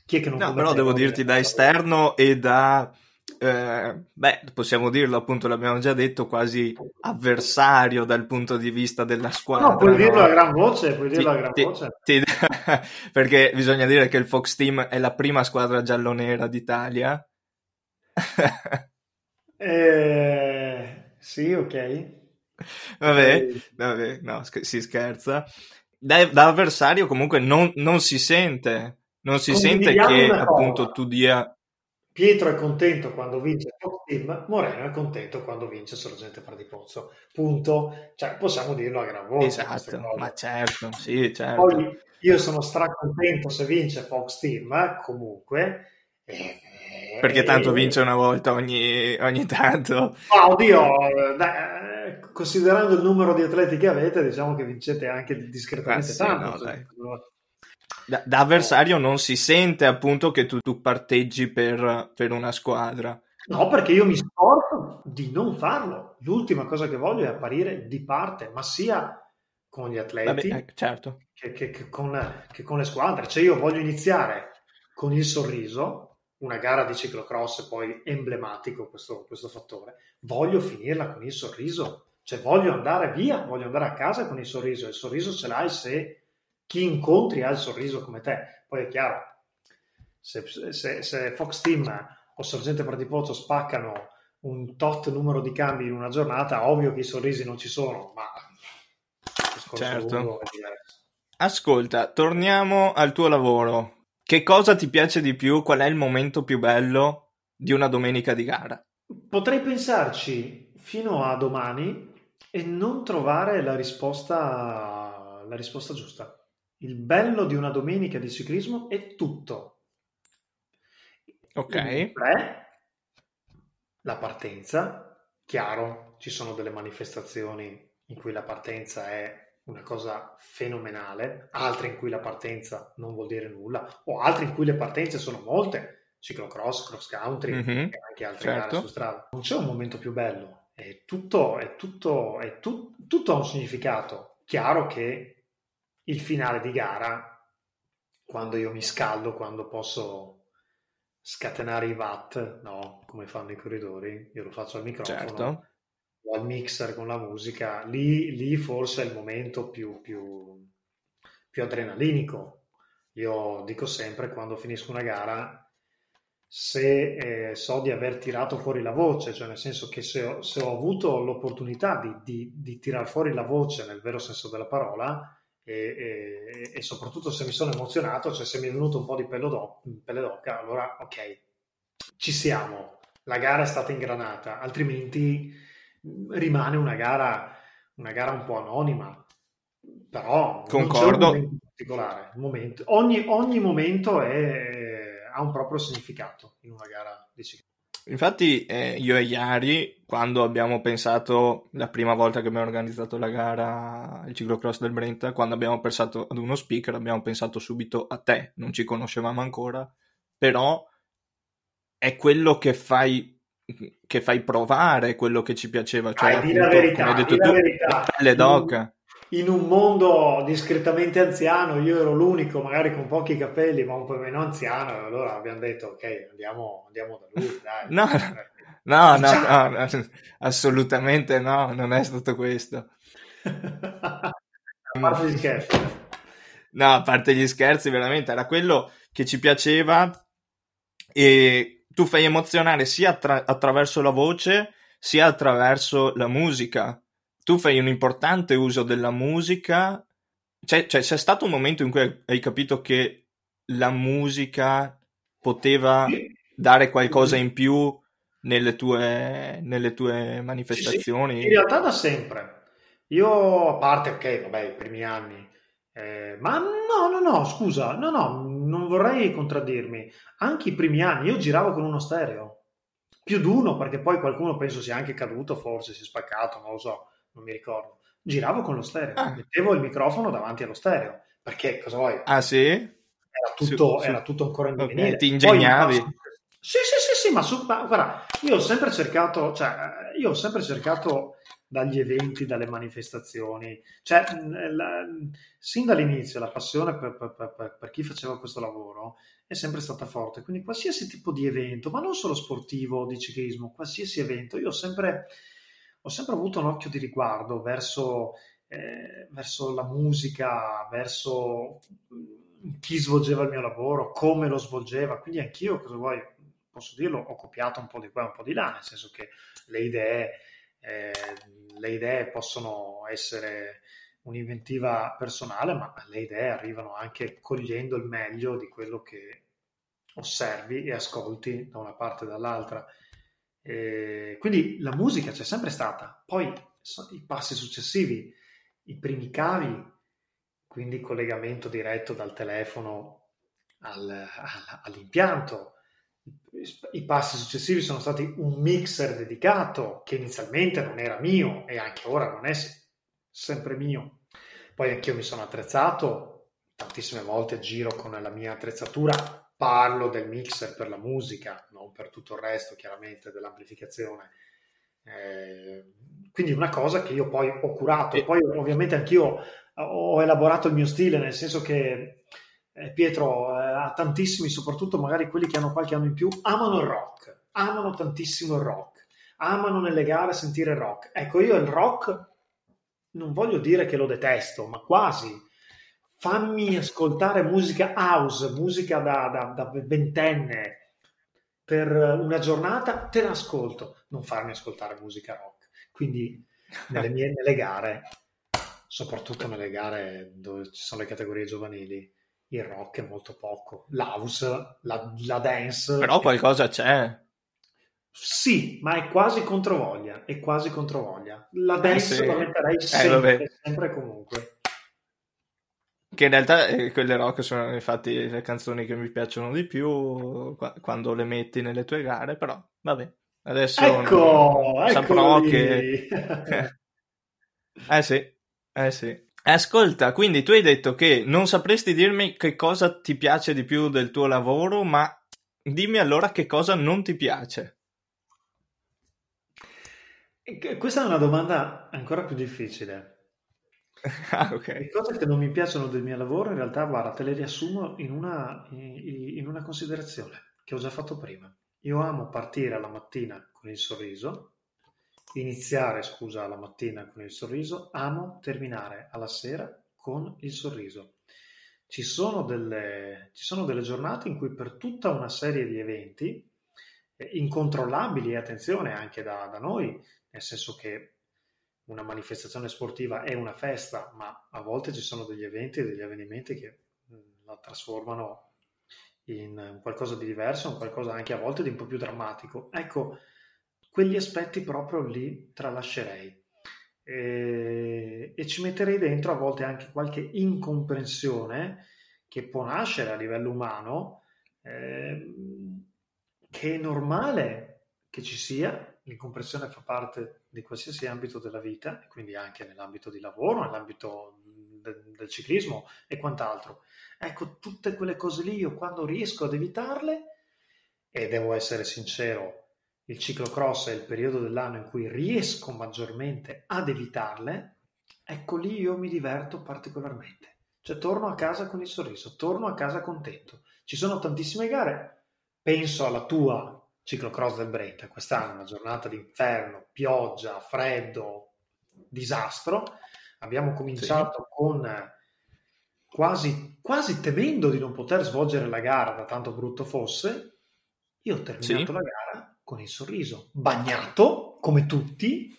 Chi è che non no, però devo dirti da esterno e da eh, beh, possiamo dirlo appunto, l'abbiamo già detto, quasi avversario dal punto di vista della squadra. No, puoi dirlo a gran voce, puoi dirlo ti, a gran ti, voce. Ti, perché bisogna dire che il Fox Team è la prima squadra giallonera d'Italia. Eh, sì, ok. Vabbè, vabbè, no, si scherza. Da, da avversario comunque non, non, si sente, non si sente che appunto tu dia Pietro è contento quando vince Fox Team, Moreno è contento quando vince Sorgente Pradipozzo. Punto. Cioè, possiamo dirlo a gran voce. Esatto, ma certo, sì, certo. Poi io sono stracontento se vince Fox Team, comunque. Eh, Perché tanto vince una volta ogni, ogni tanto. Oh, oddio, dai, eh, considerando il numero di atleti che avete, diciamo che vincete anche discretamente sì, tanto. No, da, da, avversario non si sente appunto che tu, tu parteggi per, per, una squadra. No, perché io mi sforzo di non farlo. L'ultima cosa che voglio è apparire di parte, ma sia con gli atleti Vabbè, eh, certo. che, che, che, con, che, con, le squadre. Cioè io voglio iniziare con il sorriso, una gara di ciclocross poi emblematico questo, questo fattore, voglio finirla con il sorriso. Cioè voglio andare via, voglio andare a casa con il sorriso. Il sorriso ce l'hai se chi incontri ha il sorriso come te. Poi è chiaro, Se, se, se Fox Team o Sorgente Pratipozzo spaccano un tot numero di cambi in una giornata, ovvio che i sorrisi non ci sono, ma certo. Ascolta, torniamo al tuo lavoro. Che cosa ti piace di più? Qual è il momento più bello di una domenica di gara? Potrei pensarci fino a domani e non trovare la risposta, la risposta giusta. Il bello di una domenica di ciclismo è tutto. Ok. Tre, la partenza. Chiaro, ci sono delle manifestazioni in cui la partenza è una cosa fenomenale, altre in cui la partenza non vuol dire nulla, o altre in cui le partenze sono molte, ciclocross, cross country mm-hmm, e anche altre certo. gare su strada. Non c'è un momento più bello, è tutto, è tutto, è tu, tutto ha un significato. Chiaro che il finale di gara, quando io mi scaldo, quando posso scatenare i watt, no, come fanno i corridori, io lo faccio al microfono. Certo al mixer con la musica, lì, lì forse è il momento più, più, più adrenalinico. Io dico sempre quando finisco una gara, se eh, so di aver tirato fuori la voce, cioè nel senso che se ho, se ho avuto l'opportunità di, di, di tirar fuori la voce nel vero senso della parola, e, e, e, soprattutto se mi sono emozionato, cioè se mi è venuto un po' di do, pelle d'occa, allora ok, ci siamo, la gara è stata ingranata, altrimenti rimane una gara, una gara un po' anonima, però Concordo. non un particolare. Un momento. Ogni, ogni momento è, ha un proprio significato in una gara di ciclismo. Infatti eh, io e Iari, quando abbiamo pensato la prima volta che abbiamo organizzato la gara, il ciclocross del Brenta, quando abbiamo pensato ad uno speaker, abbiamo pensato subito a te, non ci conoscevamo ancora, però è quello che fai che fai provare quello che ci piaceva. Cioè, appunto, la verità, come hai detto tu, la pelle d'oca. In un mondo discretamente anziano, io ero l'unico, magari con pochi capelli, ma un po' meno anziano, allora abbiamo detto, ok, andiamo, andiamo da lui, dai. no, no, no, no, assolutamente no, non è stato questo. a parte gli scherzi. No, a parte gli scherzi, veramente, era quello che ci piaceva e tu fai emozionare sia attra- attraverso la voce sia attraverso la musica. Tu fai un importante uso della musica. Cioè, cioè, c'è stato un momento in cui hai capito che la musica poteva dare qualcosa in più nelle tue, nelle tue manifestazioni? Sì, sì. In realtà da sempre. Io, a parte, ok, vabbè, i primi anni, eh, ma no, no, no, scusa, no, no, non vorrei contraddirmi. Anche i primi anni io giravo con uno stereo, più di uno, perché poi qualcuno penso sia anche caduto, forse si è spaccato, non lo so, non mi ricordo. Giravo con lo stereo, ah. mettevo il microfono davanti allo stereo, perché cosa vuoi? Ah sì? Era tutto, su, era tutto ancora in divenire. Okay, ti ingegnavi? Poi, sì, sì, sì, sì, ma, su, ma guarda, io ho sempre cercato, cioè, io ho sempre cercato dagli eventi, dalle manifestazioni. Cioè, la, sin dall'inizio la passione per, per, per, per, chi faceva questo lavoro è sempre stata forte. Quindi qualsiasi tipo di evento, ma non solo sportivo di ciclismo, qualsiasi evento, io ho sempre, ho sempre avuto un occhio di riguardo verso, eh, verso la musica, verso chi svolgeva il mio lavoro, come lo svolgeva. Quindi anch'io, cosa vuoi, posso dirlo, ho copiato un po' di qua e un po' di là, nel senso che le idee eh, le idee possono essere un'inventiva personale, ma le idee arrivano anche cogliendo il meglio di quello che osservi e ascolti da una parte e dall'altra. Eh, quindi la musica c'è sempre stata, poi i passi successivi, i primi cavi, quindi collegamento diretto dal telefono al, al, all'impianto, i passi successivi sono stati un mixer dedicato che inizialmente non era mio e anche ora non è sempre mio. Poi anch'io mi sono attrezzato, tantissime volte giro con la mia attrezzatura, parlo del mixer per la musica, non per tutto il resto chiaramente dell'amplificazione. Eh, quindi una cosa che io poi ho curato, poi ovviamente anch'io ho elaborato il mio stile, nel senso che eh, Pietro, eh, a tantissimi, soprattutto magari quelli che hanno qualche anno in più, amano il rock, amano tantissimo il rock, amano nelle gare sentire il rock. Ecco, io il rock non voglio dire che lo detesto, ma quasi. fammi ascoltare musica house, musica da, da, da ventenne per una giornata, te l'ascolto, non farmi ascoltare musica rock. Quindi nelle mie nelle gare, soprattutto nelle gare dove ci sono le categorie giovanili, il rock è molto poco. L'house, la, la dance. Però qualcosa c'è. Sì, ma è quasi controvoglia. È quasi controvoglia. La eh, dance eh sì. la metterei sempre, eh, sempre e comunque. Che in realtà eh, quelle rock sono infatti le canzoni che mi piacciono di più quando le metti nelle tue gare, però vabbè. Adesso ecco, saprò che... eh sì, eh sì. Ascolta, quindi tu hai detto che non sapresti dirmi che cosa ti piace di più del tuo lavoro, ma dimmi allora che cosa non ti piace. Questa è una domanda ancora più difficile. ah, ok. Le cose che non mi piacciono del mio lavoro, in realtà, guarda, te le riassumo in una, in una considerazione che ho già fatto prima. Io amo partire la mattina con il sorriso, iniziare, scusa, la mattina con il sorriso, amo terminare alla sera con il sorriso. Ci sono delle, ci sono delle giornate in cui per tutta una serie di eventi eh, incontrollabili, attenzione anche da, da noi, nel senso che una manifestazione sportiva è una festa, ma a volte ci sono degli eventi e degli avvenimenti che la trasformano in qualcosa di diverso, in qualcosa anche a volte di un po' più drammatico. Ecco, quegli aspetti proprio li tralascerei e, e ci metterei dentro a volte anche qualche incomprensione che può nascere a livello umano, eh, che è normale che ci sia, l'incomprensione fa parte di qualsiasi ambito della vita, quindi anche nell'ambito di lavoro, nell'ambito del ciclismo e quant'altro. Ecco, tutte quelle cose lì io quando riesco ad evitarle, e devo essere sincero, il ciclocross è il periodo dell'anno in cui riesco maggiormente ad evitarle, ecco lì io mi diverto particolarmente. Cioè torno a casa con il sorriso, torno a casa contento. Ci sono tantissime gare, penso alla tua ciclocross del Brenta, quest'anno una giornata d'inferno, pioggia, freddo, disastro. Abbiamo cominciato sì. con quasi, quasi temendo di non poter svolgere la gara da tanto brutto fosse. Io ho terminato sì. la gara con il sorriso, bagnato come tutti,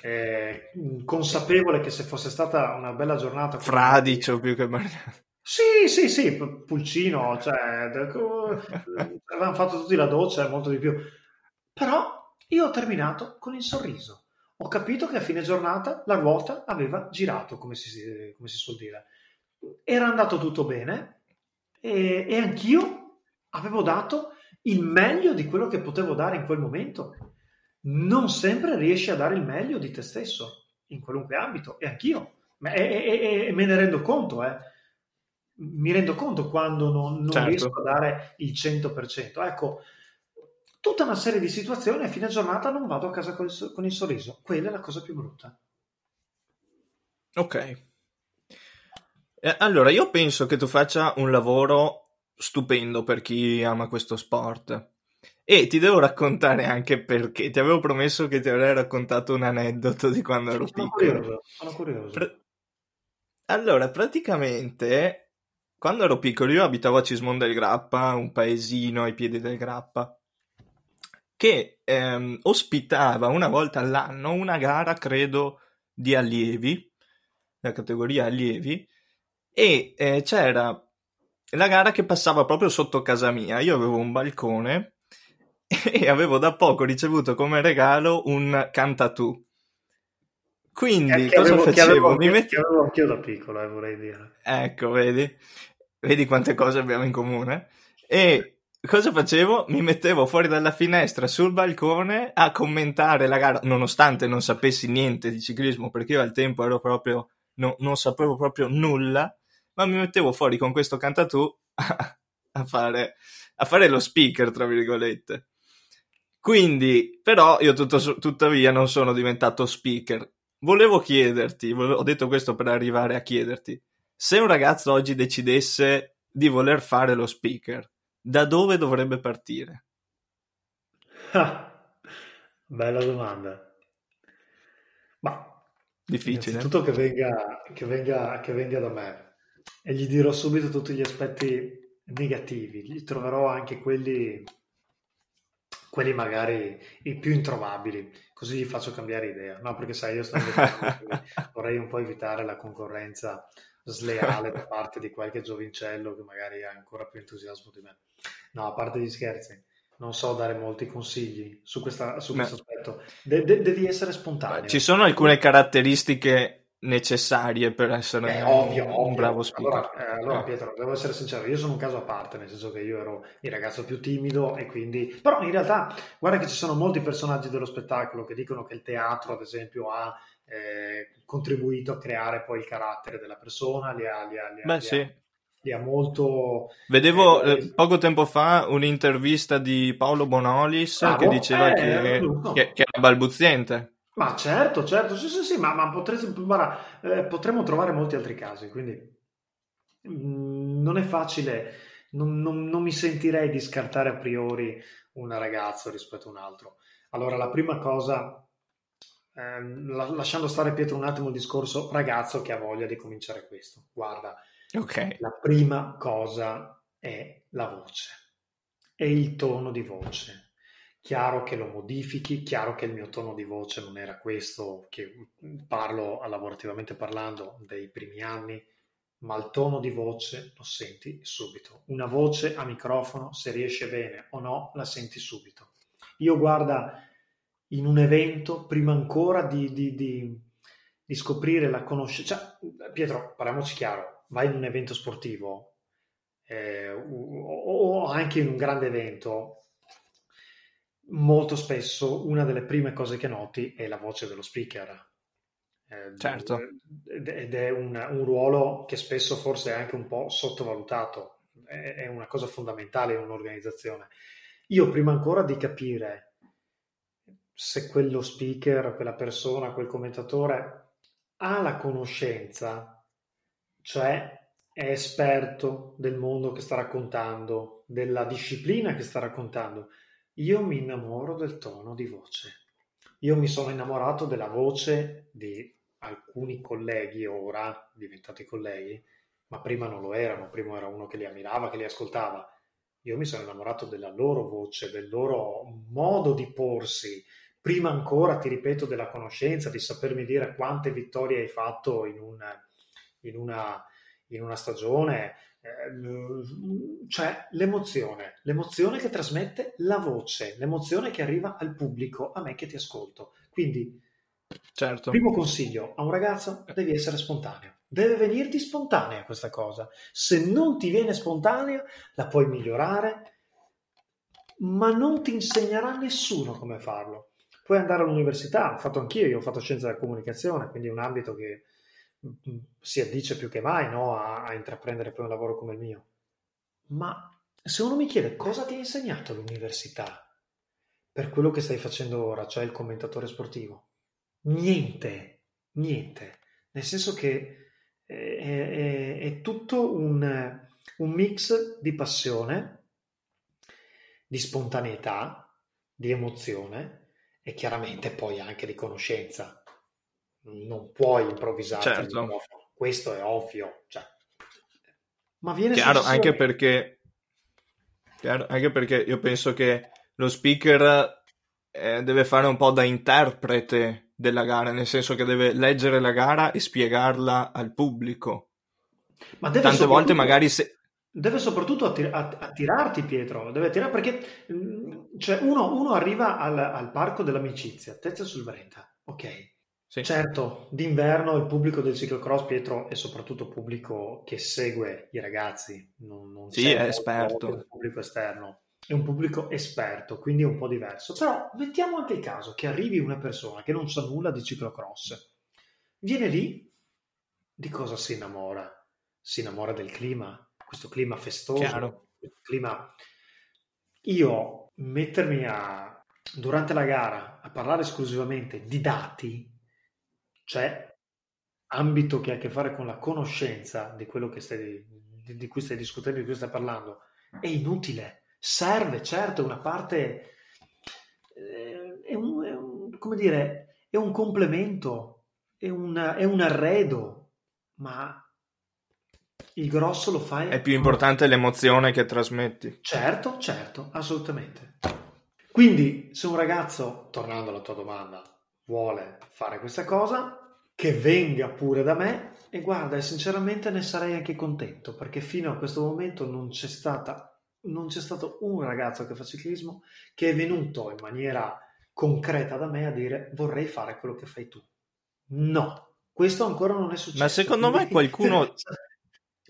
eh, consapevole che se fosse stata una bella giornata... Fradicio più che bagnato. Sì, sì, sì, pulcino, cioè, avevamo fatto tutti la doccia e molto di più. Però io ho terminato con il sorriso. Ho capito che a fine giornata la ruota aveva girato, come si, come si suol dire. Era andato tutto bene e, e anch'io avevo dato il meglio di quello che potevo dare in quel momento. Non sempre riesci a dare il meglio di te stesso in qualunque ambito, e anch'io. E, e, e me ne rendo conto, eh. Mi rendo conto quando non, non certo. riesco a dare il 100%. Ecco, tutta una serie di situazioni a fine giornata non vado a casa con il, con il sorriso. Quella è la cosa più brutta. Ok. Allora, io penso che tu faccia un lavoro stupendo per chi ama questo sport. E ti devo raccontare anche perché. Ti avevo promesso che ti avrei raccontato un aneddoto di quando ero sono piccolo. Curioso, sono curioso. Pra- allora, praticamente, quando ero piccolo io abitavo a Cismon del Grappa, un paesino ai piedi del Grappa, che ehm, ospitava una volta all'anno una gara, credo, di allievi, la categoria allievi, e eh, c'era la gara che passava proprio sotto casa mia. Io avevo un balcone e avevo da poco ricevuto come regalo un cantatù. Quindi eh, cosa avevo, facevo? Avevo, Mi avevo anch'io da piccolo, eh, vorrei dire. Ecco, vedi? Vedi quante cose abbiamo in comune? E cosa facevo? Mi mettevo fuori dalla finestra sul balcone a commentare la gara, nonostante non sapessi niente di ciclismo, perché io al tempo ero proprio, no, non sapevo proprio nulla ma mi mettevo fuori con questo cantatù a, a, fare, a fare lo speaker, tra virgolette. Quindi, però, io tutto, tuttavia non sono diventato speaker. Volevo chiederti, volevo, ho detto questo per arrivare a chiederti, se un ragazzo oggi decidesse di voler fare lo speaker, da dove dovrebbe partire? Ah, bella domanda. Ma difficile. Innanzitutto che venga, che venga, che venga da me e gli dirò subito tutti gli aspetti negativi, gli troverò anche quelli, quelli magari i più introvabili, così gli faccio cambiare idea. No, perché sai, io sto vorrei un po' evitare la concorrenza sleale da parte di qualche giovincello che magari ha ancora più entusiasmo di me. No, a parte gli scherzi, non so dare molti consigli su, questa, su questo aspetto. De- de- devi essere spontaneo. Ci sono alcune caratteristiche necessarie per essere eh, ovvio, un, ovvio. bravo speaker. Allora, eh, allora eh. Pietro, devo essere sincero, io sono un caso a parte, nel senso che io ero il ragazzo più timido e quindi... Però in realtà, guarda che ci sono molti personaggi dello spettacolo che dicono che il teatro, ad esempio, ha eh, contribuito a creare poi il carattere della persona, li ha, li ha, li ha, Beh, li sì. ha, li ha molto... Vedevo eh, eh, poco tempo fa un'intervista di Paolo Bonolis Bravo. che diceva Eh, che, che, che era balbuziente. Ma certo, certo, sì, sì, sì, ma, ma potresti- guarda, eh, potremmo trovare molti altri casi, quindi mm, non è facile, non, non- non mi sentirei di scartare a priori un ragazzo rispetto a un altro. Allora, la prima cosa, ehm, la- lasciando stare Pietro un attimo il discorso ragazzo che ha voglia di cominciare questo, guarda, Ok, la prima cosa è la voce, è il tono di voce. Chiaro che lo modifichi, chiaro che il mio tono di voce non era questo, che parlo lavorativamente parlando dei primi anni, ma il tono di voce lo senti subito. Una voce a microfono, se riesce bene o no, la senti subito. Io guarda, in un evento, prima ancora di, di- di- di scoprire la conoscenza, cioè, Pietro, parliamoci chiaro, vai in un evento sportivo eh, o, o anche in un grande evento, molto spesso una delle prime cose che noti è la voce dello speaker. Eh, Certo. Ed è un, un ruolo che spesso forse è anche un po' sottovalutato, è, è una cosa fondamentale in un'organizzazione. Io prima ancora di capire se quello speaker, quella persona, quel commentatore ha la conoscenza, cioè è esperto del mondo che sta raccontando, della disciplina che sta raccontando, io mi innamoro del tono di voce. Io mi sono innamorato della voce di alcuni colleghi ora, diventati colleghi, ma prima non lo erano, prima era uno che li ammirava, che li ascoltava. Io mi sono innamorato della loro voce, del loro modo di porsi, prima ancora, ti ripeto, della conoscenza, di sapermi dire quante vittorie hai fatto in, un, in, una, in una stagione, cioè l'emozione, l'emozione che trasmette la voce, l'emozione che arriva al pubblico, a me che ti ascolto. Quindi, certo. primo consiglio a un ragazzo, devi essere spontaneo. Deve venirti spontanea questa cosa. Se non ti viene spontanea, la puoi migliorare, ma non ti insegnerà nessuno come farlo. Puoi andare all'università, ho fatto anch'io, io ho fatto scienza della comunicazione, quindi un ambito che si addice più che mai no, a, a intraprendere poi un lavoro come il mio. Ma se uno mi chiede cosa ti ha insegnato l'università per quello che stai facendo ora, cioè il commentatore sportivo, niente, niente. Nel senso che è, è- è tutto un, un mix di passione, di spontaneità, di emozione e chiaramente poi anche di conoscenza. Non puoi improvvisare Certo. questo è ovvio. cioè. Ma viene Chiaro, anche perché, chiaro, anche perché io penso che lo speaker eh, deve fare un po' da interprete della gara, nel senso che deve leggere la gara e spiegarla al pubblico. Ma deve Tante volte magari se... Deve soprattutto attir- att- attirarti, Pietro, deve attirare perché mm, cioè, uno, uno arriva al, al parco dell'amicizia, testa sul Brenta, ok. Sì, Certo, d'inverno il pubblico del ciclocross, Pietro, è soprattutto pubblico che segue i ragazzi, non, non Sì, è esperto. del pubblico esterno, è un pubblico esperto, quindi è un po' diverso. Però mettiamo anche il caso che arrivi una persona che non sa nulla di ciclocross, viene lì, di cosa si innamora? Si innamora del clima, questo clima festoso, Chiaro. questo clima... Io mettermi a, durante la gara a parlare esclusivamente di dati, cioè ambito che ha a che fare con la conoscenza di quello che stai, di, di cui stai discutendo, di cui stai parlando, è inutile. Serve, certo, è una parte, eh, è un, è un- come dire, è un complemento, è un, è un arredo, ma il grosso lo fai. È più importante l'emozione che trasmetti. Certo, certo, assolutamente. Quindi, se un ragazzo, tornando alla tua domanda, vuole fare questa cosa, che venga pure da me e guarda, sinceramente ne sarei anche contento perché fino a questo momento non c'è stata non c'è stato un ragazzo che fa ciclismo che è venuto in maniera concreta da me a dire vorrei fare quello che fai tu. No, questo ancora non è successo. Ma secondo me qualcuno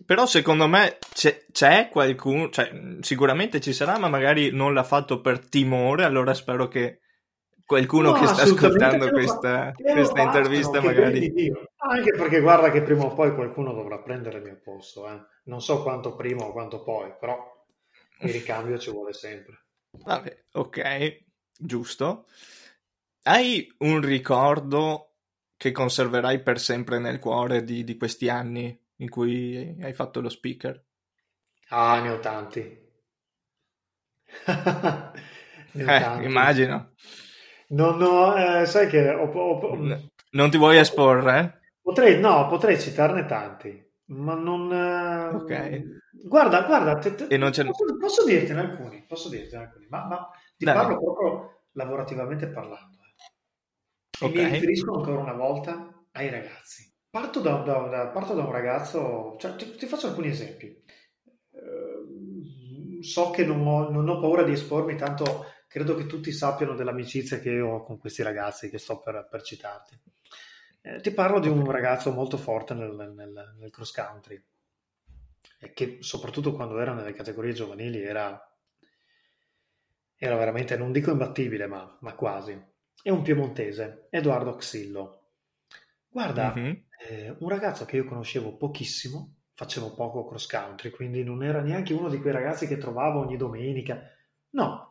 Però secondo me c'è, c'è, qualcuno, cioè sicuramente ci sarà, ma magari non l'ha fatto per timore, allora spero che qualcuno no, che sta ascoltando questa, questa intervista magari... Anche perché guarda che prima o poi qualcuno dovrà prendere il mio posto, eh. non so quanto prima o quanto poi, però il ricambio ci vuole sempre. Vabbè, ok, giusto. Hai un ricordo che conserverai per sempre nel cuore di, di questi anni? in cui hai fatto lo speaker? Ah, ne ho tanti. ne ho eh, tanti. immagino. Non ho, eh, sai che ho, ho, non ti vuoi esporre? Eh? Potrei, no, potrei citarne tanti, ma non... Eh, ok. Guarda, guarda, te, te, posso, posso, dirtene alcuni, posso dirtene alcuni, ma, ma ti Dai. parlo proprio lavorativamente parlando. Eh. E okay. mi riferisco ancora una volta ai ragazzi. Parto da, da, da, parto da un ragazzo, cioè, ti, ti, faccio alcuni esempi. Eh, so che non ho, non ho, paura di espormi, tanto credo che tutti sappiano dell'amicizia che ho con questi ragazzi che sto per, per citarti. Eh, ti parlo di un ragazzo molto forte nel, nel, nel cross country, e che soprattutto quando era nelle categorie giovanili era, era veramente, non dico imbattibile, ma, ma quasi. È un piemontese, Edoardo Xillo. Guarda, mm-hmm eh, un ragazzo che io conoscevo pochissimo, facevo poco cross country, quindi non era neanche uno di quei ragazzi che trovavo ogni domenica. No,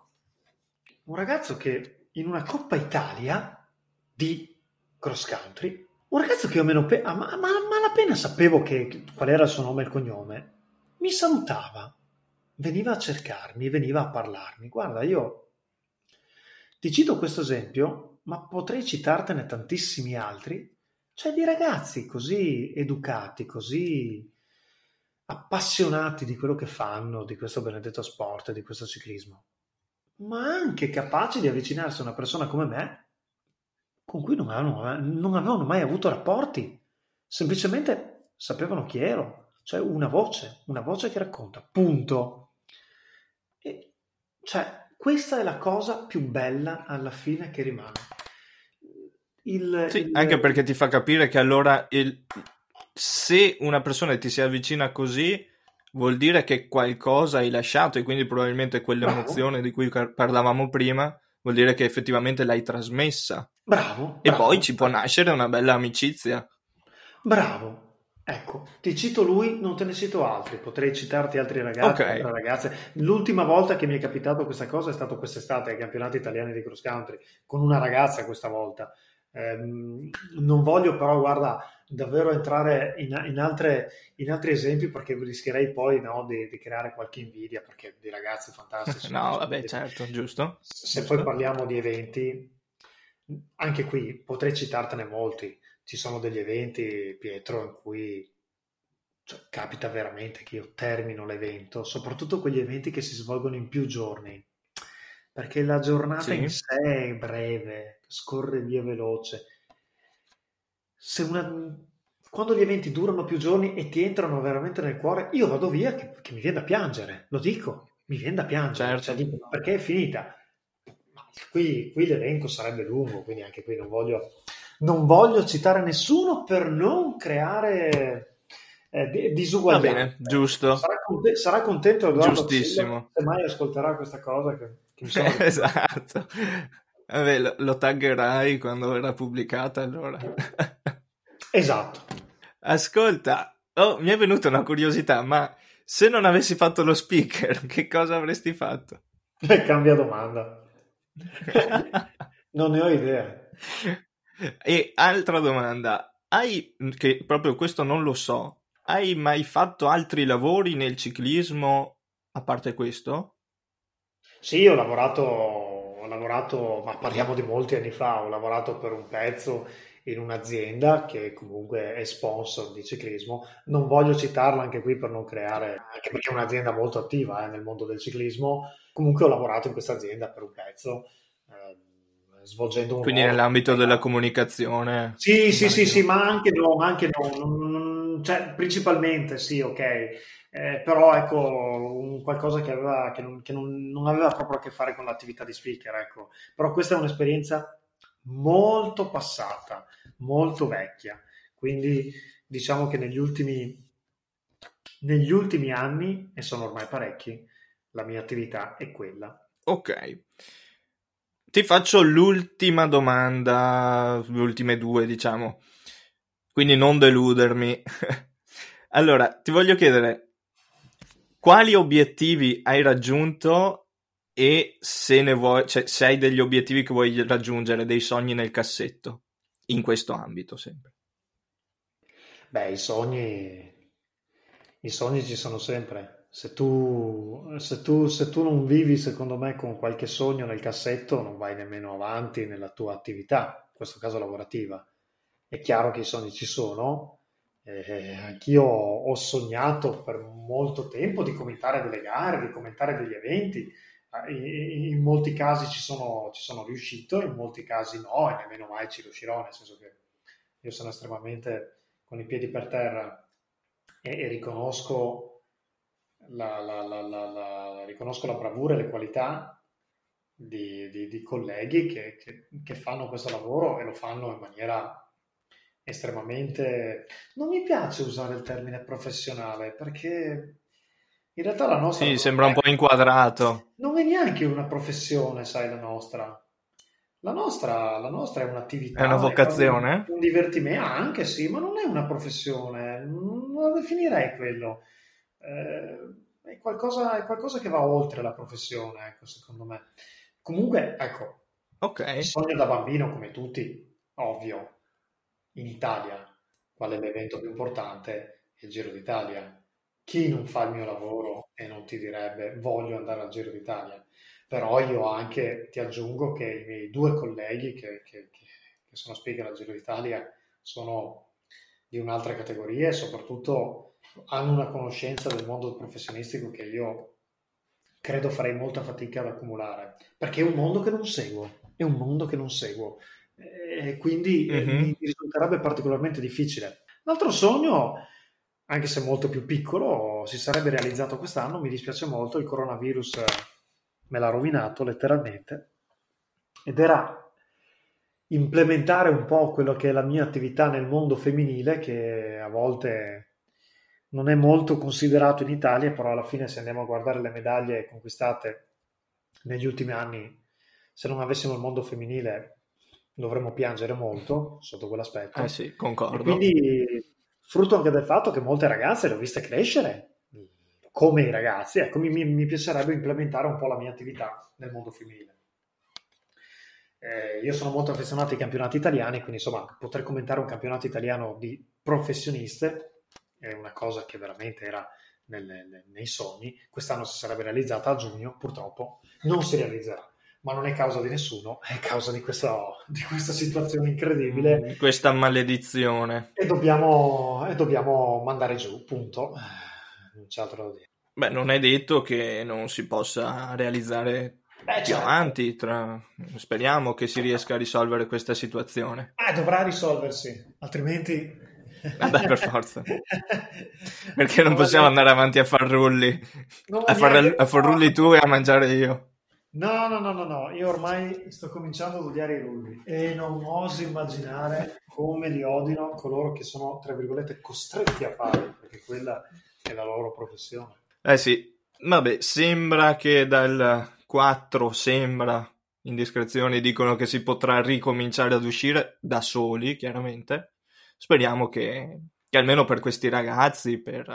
un ragazzo che in una Coppa Italia di cross country, un ragazzo che io meno pe- ma, ma, malapena sapevo che, qual era il suo nome e il cognome, mi salutava, veniva a cercarmi, veniva a parlarmi. Guarda, io ti cito questo esempio, ma potrei citartene tantissimi altri cioè di ragazzi così educati, così appassionati di quello che fanno, di questo benedetto sport, di questo ciclismo, ma anche capaci di avvicinarsi a una persona come me, con cui non avevano, non avevano mai avuto rapporti, semplicemente sapevano chi ero, cioè una voce, una voce che racconta, punto. E, cioè, questa è la cosa più bella alla fine che rimane. Il, sì, il... anche perché ti fa capire che allora il... se una persona ti si avvicina così vuol dire che qualcosa hai lasciato e quindi probabilmente quell'emozione bravo. di cui parlavamo prima vuol dire che effettivamente l'hai trasmessa. Bravo. E bravo, poi ci può nascere una bella amicizia. Bravo. Ecco, ti cito lui, non te ne cito altri, potrei citarti altri ragazzi, okay. altre ragazze. L'ultima volta che mi è capitato questa cosa è stato quest'estate ai campionati italiani di cross country, con una ragazza questa volta. Ehm, non voglio però, guarda, davvero entrare in, in, altre, in altri esempi perché rischierei poi no, di, di, creare qualche invidia perché di ragazzi fantastici. no, vabbè, certo, giusto. Se giusto. poi parliamo di eventi, anche qui potrei citartene molti. Ci sono degli eventi, Pietro, in cui cioè, capita veramente che io termino l'evento, soprattutto quegli eventi che si svolgono in più giorni perché la giornata sì. in sé è breve, scorre via veloce. Una... Quando gli eventi durano più giorni e ti entrano veramente nel cuore, io vado via che, che mi viene da piangere, lo dico, mi viene da piangere, certo. cioè, dico, perché è finita. Qui, qui, l'elenco sarebbe lungo, quindi anche qui non voglio, non voglio citare nessuno per non creare eh, disuguaglianza. Va bene, giusto. Sarà, sarà contento Edoardo Giustissimo. se mai ascolterà questa cosa che esatto. Vabbè, lo, lo taggerai quando verrà pubblicata allora. esatto. Ascolta, oh, mi è venuta una curiosità, ma se non avessi fatto lo speaker, che cosa avresti fatto? Eh, cambia domanda. non ne ho idea. E altra domanda, hai, che proprio questo non lo so, hai mai fatto altri lavori nel ciclismo a parte questo? Sì, ho lavorato, ho lavorato, ma parliamo di molti anni fa, ho lavorato per un pezzo in un'azienda che comunque è sponsor di ciclismo. Non voglio citarla anche qui per non creare, anche perché è un'azienda molto attiva eh, nel mondo del ciclismo. Comunque ho lavorato in questa azienda per un pezzo. Eh, svolgendo un Quindi nell'ambito della comunicazione. Sì, sì, sì, sì, ma anche no, ma anche no, cioè, principalmente sì, ok. Eh, però ecco, qualcosa che, aveva, che, non, che non, non, aveva proprio a che fare con l'attività di speaker, ecco. Però questa è un'esperienza molto passata, molto vecchia. Quindi diciamo che negli ultimi, negli ultimi anni, e sono ormai parecchi, la mia attività è quella. Ok. Ti faccio l'ultima domanda, le ultime due, diciamo. Quindi non deludermi. allora, ti voglio chiedere quali obiettivi hai raggiunto e se ne vuoi, cioè, se hai degli obiettivi che vuoi raggiungere, dei sogni nel cassetto, in questo ambito sempre. Beh, i sogni, i sogni ci sono sempre. Se tu, se, tu, se tu non vivi, secondo me, con qualche sogno nel cassetto, non vai nemmeno avanti nella tua attività, in questo caso lavorativa. È chiaro che i sogni ci sono. Eh, anch'io ho sognato per molto tempo di commentare delle gare, di commentare degli eventi. In molti casi ci sono, ci sono, riuscito, in molti casi no, e nemmeno mai ci riuscirò, nel senso che io sono estremamente con i piedi per terra e, e riconosco, la, la, la, riconosco, la, bravura e le qualità di, di, di colleghi che, che, che fanno questo lavoro e lo fanno in maniera estremamente... Non mi piace usare il termine professionale perché in realtà la nostra... Sì, sembra un po' inquadrato. Non è neanche una professione, sai, la nostra. La nostra, la nostra è un'attività. È una vocazione? È un divertimento, anche sì, ma non è una professione. Non la definirei quello. Eh, è, qualcosa, è, qualcosa, che va oltre la professione, ecco, secondo me. Comunque, ecco, okay. sogno da bambino come tutti, ovvio, in Italia, qual è l'evento più importante? Il Giro d'Italia chi non fa il mio lavoro e non ti direbbe voglio andare al Giro d'Italia? Però io anche ti aggiungo che i miei due colleghi che, che, che, che sono speaker al Giro d'Italia sono di un'altra categoria e soprattutto hanno una conoscenza del mondo professionistico che io credo farei molta fatica ad accumulare, perché è un mondo che non seguo, è un mondo che non seguo e quindi mm-hmm. mi risulterebbe particolarmente difficile. L'altro sogno anche se molto più piccolo, si sarebbe realizzato quest'anno. Mi dispiace molto, il coronavirus eh, me l'ha rovinato letteralmente. Ed era implementare un po' quello che è la mia attività nel mondo femminile, che a volte non è molto considerato in Italia, però alla fine se andiamo a guardare le medaglie conquistate negli ultimi anni, se non avessimo il mondo femminile dovremmo piangere molto sotto quell'aspetto. Eh sì, concordo. E quindi frutto anche del fatto che molte ragazze le ho viste crescere come i ragazzi. Ecco, mi, mi piacerebbe implementare un po' la mia attività nel mondo femminile. Eh, io sono molto affezionato ai campionati italiani, quindi insomma poter commentare un campionato italiano di professioniste è una cosa che veramente era nelle, nei sogni. Quest'anno si sarebbe realizzata a giugno, purtroppo non si realizzerà ma non è causa di nessuno, è causa di questa, di questa situazione incredibile. Mm, questa maledizione. E dobbiamo, e dobbiamo mandare giù, punto. Eh, non c'è altro da dire. Beh, non è detto che non si possa realizzare Beh, più certo. avanti. Tra... Speriamo che si riesca a risolvere questa situazione. Eh, dovrà risolversi, altrimenti Vabbè, per forza. Perché non possiamo andare avanti a far rulli. A far, a far rulli tu e a mangiare io. No, no, no, no, no, io ormai sto cominciando ad odiare i rugby e non oso immaginare come li odino coloro che sono, tra virgolette, costretti a fare, perché quella è la loro professione. Eh sì, vabbè, sembra che dal 4, sembra, indiscrezioni dicono che si potrà ricominciare ad uscire da soli, chiaramente. Speriamo che, che almeno per questi ragazzi, per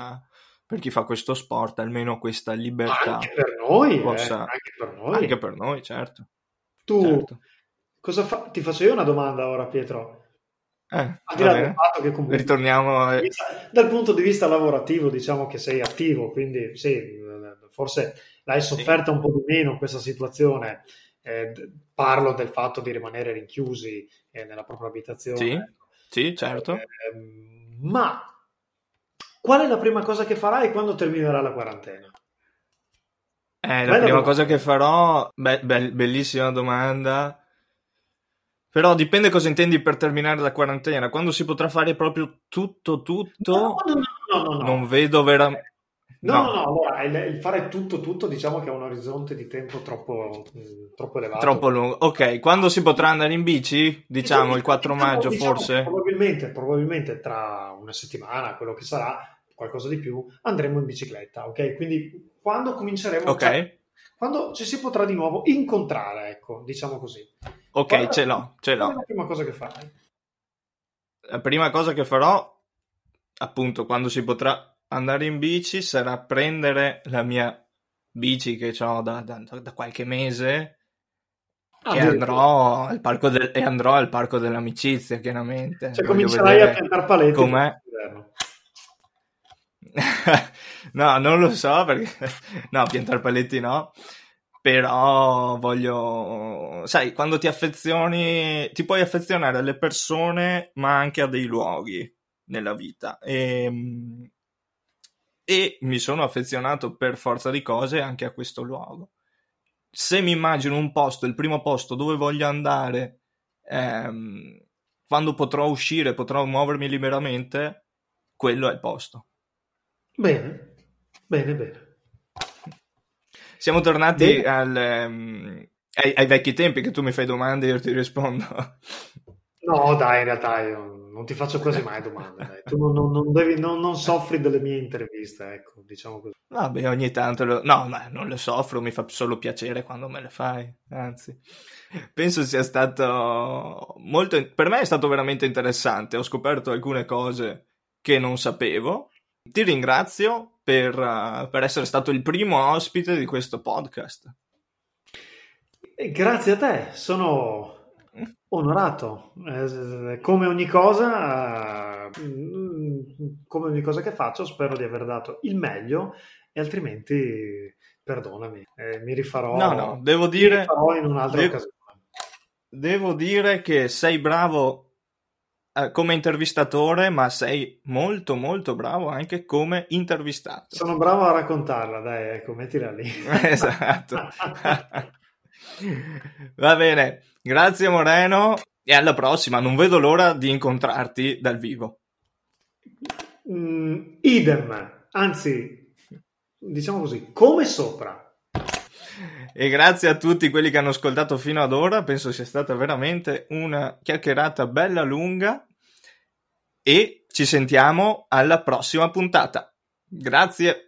per chi fa questo sport, almeno questa libertà. Anche per noi, possa... eh, anche per noi. Anche per noi, certo. Tu, certo. cosa fa... ti faccio io una domanda ora, Pietro. Eh, Al di là del fatto che comunque... Ritorniamo... A... Dal punto di vista lavorativo, diciamo che sei attivo, quindi sì, forse l'hai sofferta sì. un po' di meno questa situazione. eh, parlo del fatto di rimanere rinchiusi eh, nella propria abitazione. Sì, sì certo. Eh, ma qual è la prima cosa che farai quando terminerà la quarantena? Eh, la Bella prima domanda. cosa che farò, be- be- bellissima domanda. Però dipende cosa intendi per terminare la quarantena. Quando si potrà fare proprio tutto, tutto, no, no, no, no non vedo veramente. No, no, no, allora il, fare tutto, tutto, diciamo che ha un orizzonte di tempo troppo, mm, troppo elevato. Troppo lungo. Ok, quando si potrà andare in bici? Diciamo il 4 diciamo, maggio, diciamo, forse? Probabilmente, probabilmente tra una settimana, quello che sarà, qualcosa di più, andremo in bicicletta, ok? Quindi quando cominceremo... Ok. Cioè, quando ci si potrà di nuovo incontrare, ecco, diciamo così. Ok, Guarda, ce l'ho, ce l'ho. la prima cosa che farai? La prima cosa che farò, appunto, quando si potrà andare in bici, sarà prendere la mia bici che ho da, da, da qualche mese ah, e, andrò al parco del, e andrò al parco dell'amicizia, chiaramente. Cioè, Voglio comincerai a piantare paletti. Com'è? No, non lo so perché... No, piantare paletti no però voglio, sai, quando ti affezioni, ti puoi affezionare alle persone, ma anche a dei luoghi nella vita. E, ehm, e mi sono affezionato per forza di cose anche a questo luogo. Se mi immagino un posto, il primo posto dove voglio andare, ehm, quando potrò uscire, potrò muovermi liberamente, quello è il posto. Bene, bene, bene. Siamo tornati al, um, ai, ai, vecchi tempi che tu mi fai domande e io ti rispondo. No, dai, in realtà io non ti faccio quasi mai domande. Dai. Tu non, non, non, devi, non, soffri delle mie interviste, ecco, diciamo così. Vabbè, ogni tanto... Lo... No, ma non le soffro, mi fa solo piacere quando me le fai, anzi. Penso sia stato molto... Per me è stato veramente interessante, ho scoperto alcune cose che non sapevo. Ti ringrazio per, uh, per essere stato il primo ospite di questo podcast. Grazie a te, sono onorato. Eh, come ogni cosa, mm, come ogni cosa che faccio, spero di aver dato il meglio e altrimenti perdonami, eh, mi rifarò. No, no, devo dire. in un'altra de- occasione. Devo dire che sei bravo eh, come intervistatore, ma sei molto molto bravo anche come intervistato. Sono bravo a raccontarla, dai, ecco, mettila lì. esatto. Va bene, grazie Moreno e alla prossima, non vedo l'ora di incontrarti dal vivo. Mm, idem, anzi, diciamo così, come sopra. E grazie a tutti quelli che hanno ascoltato fino ad ora, penso sia stata veramente una chiacchierata bella lunga e ci sentiamo alla prossima puntata. Grazie.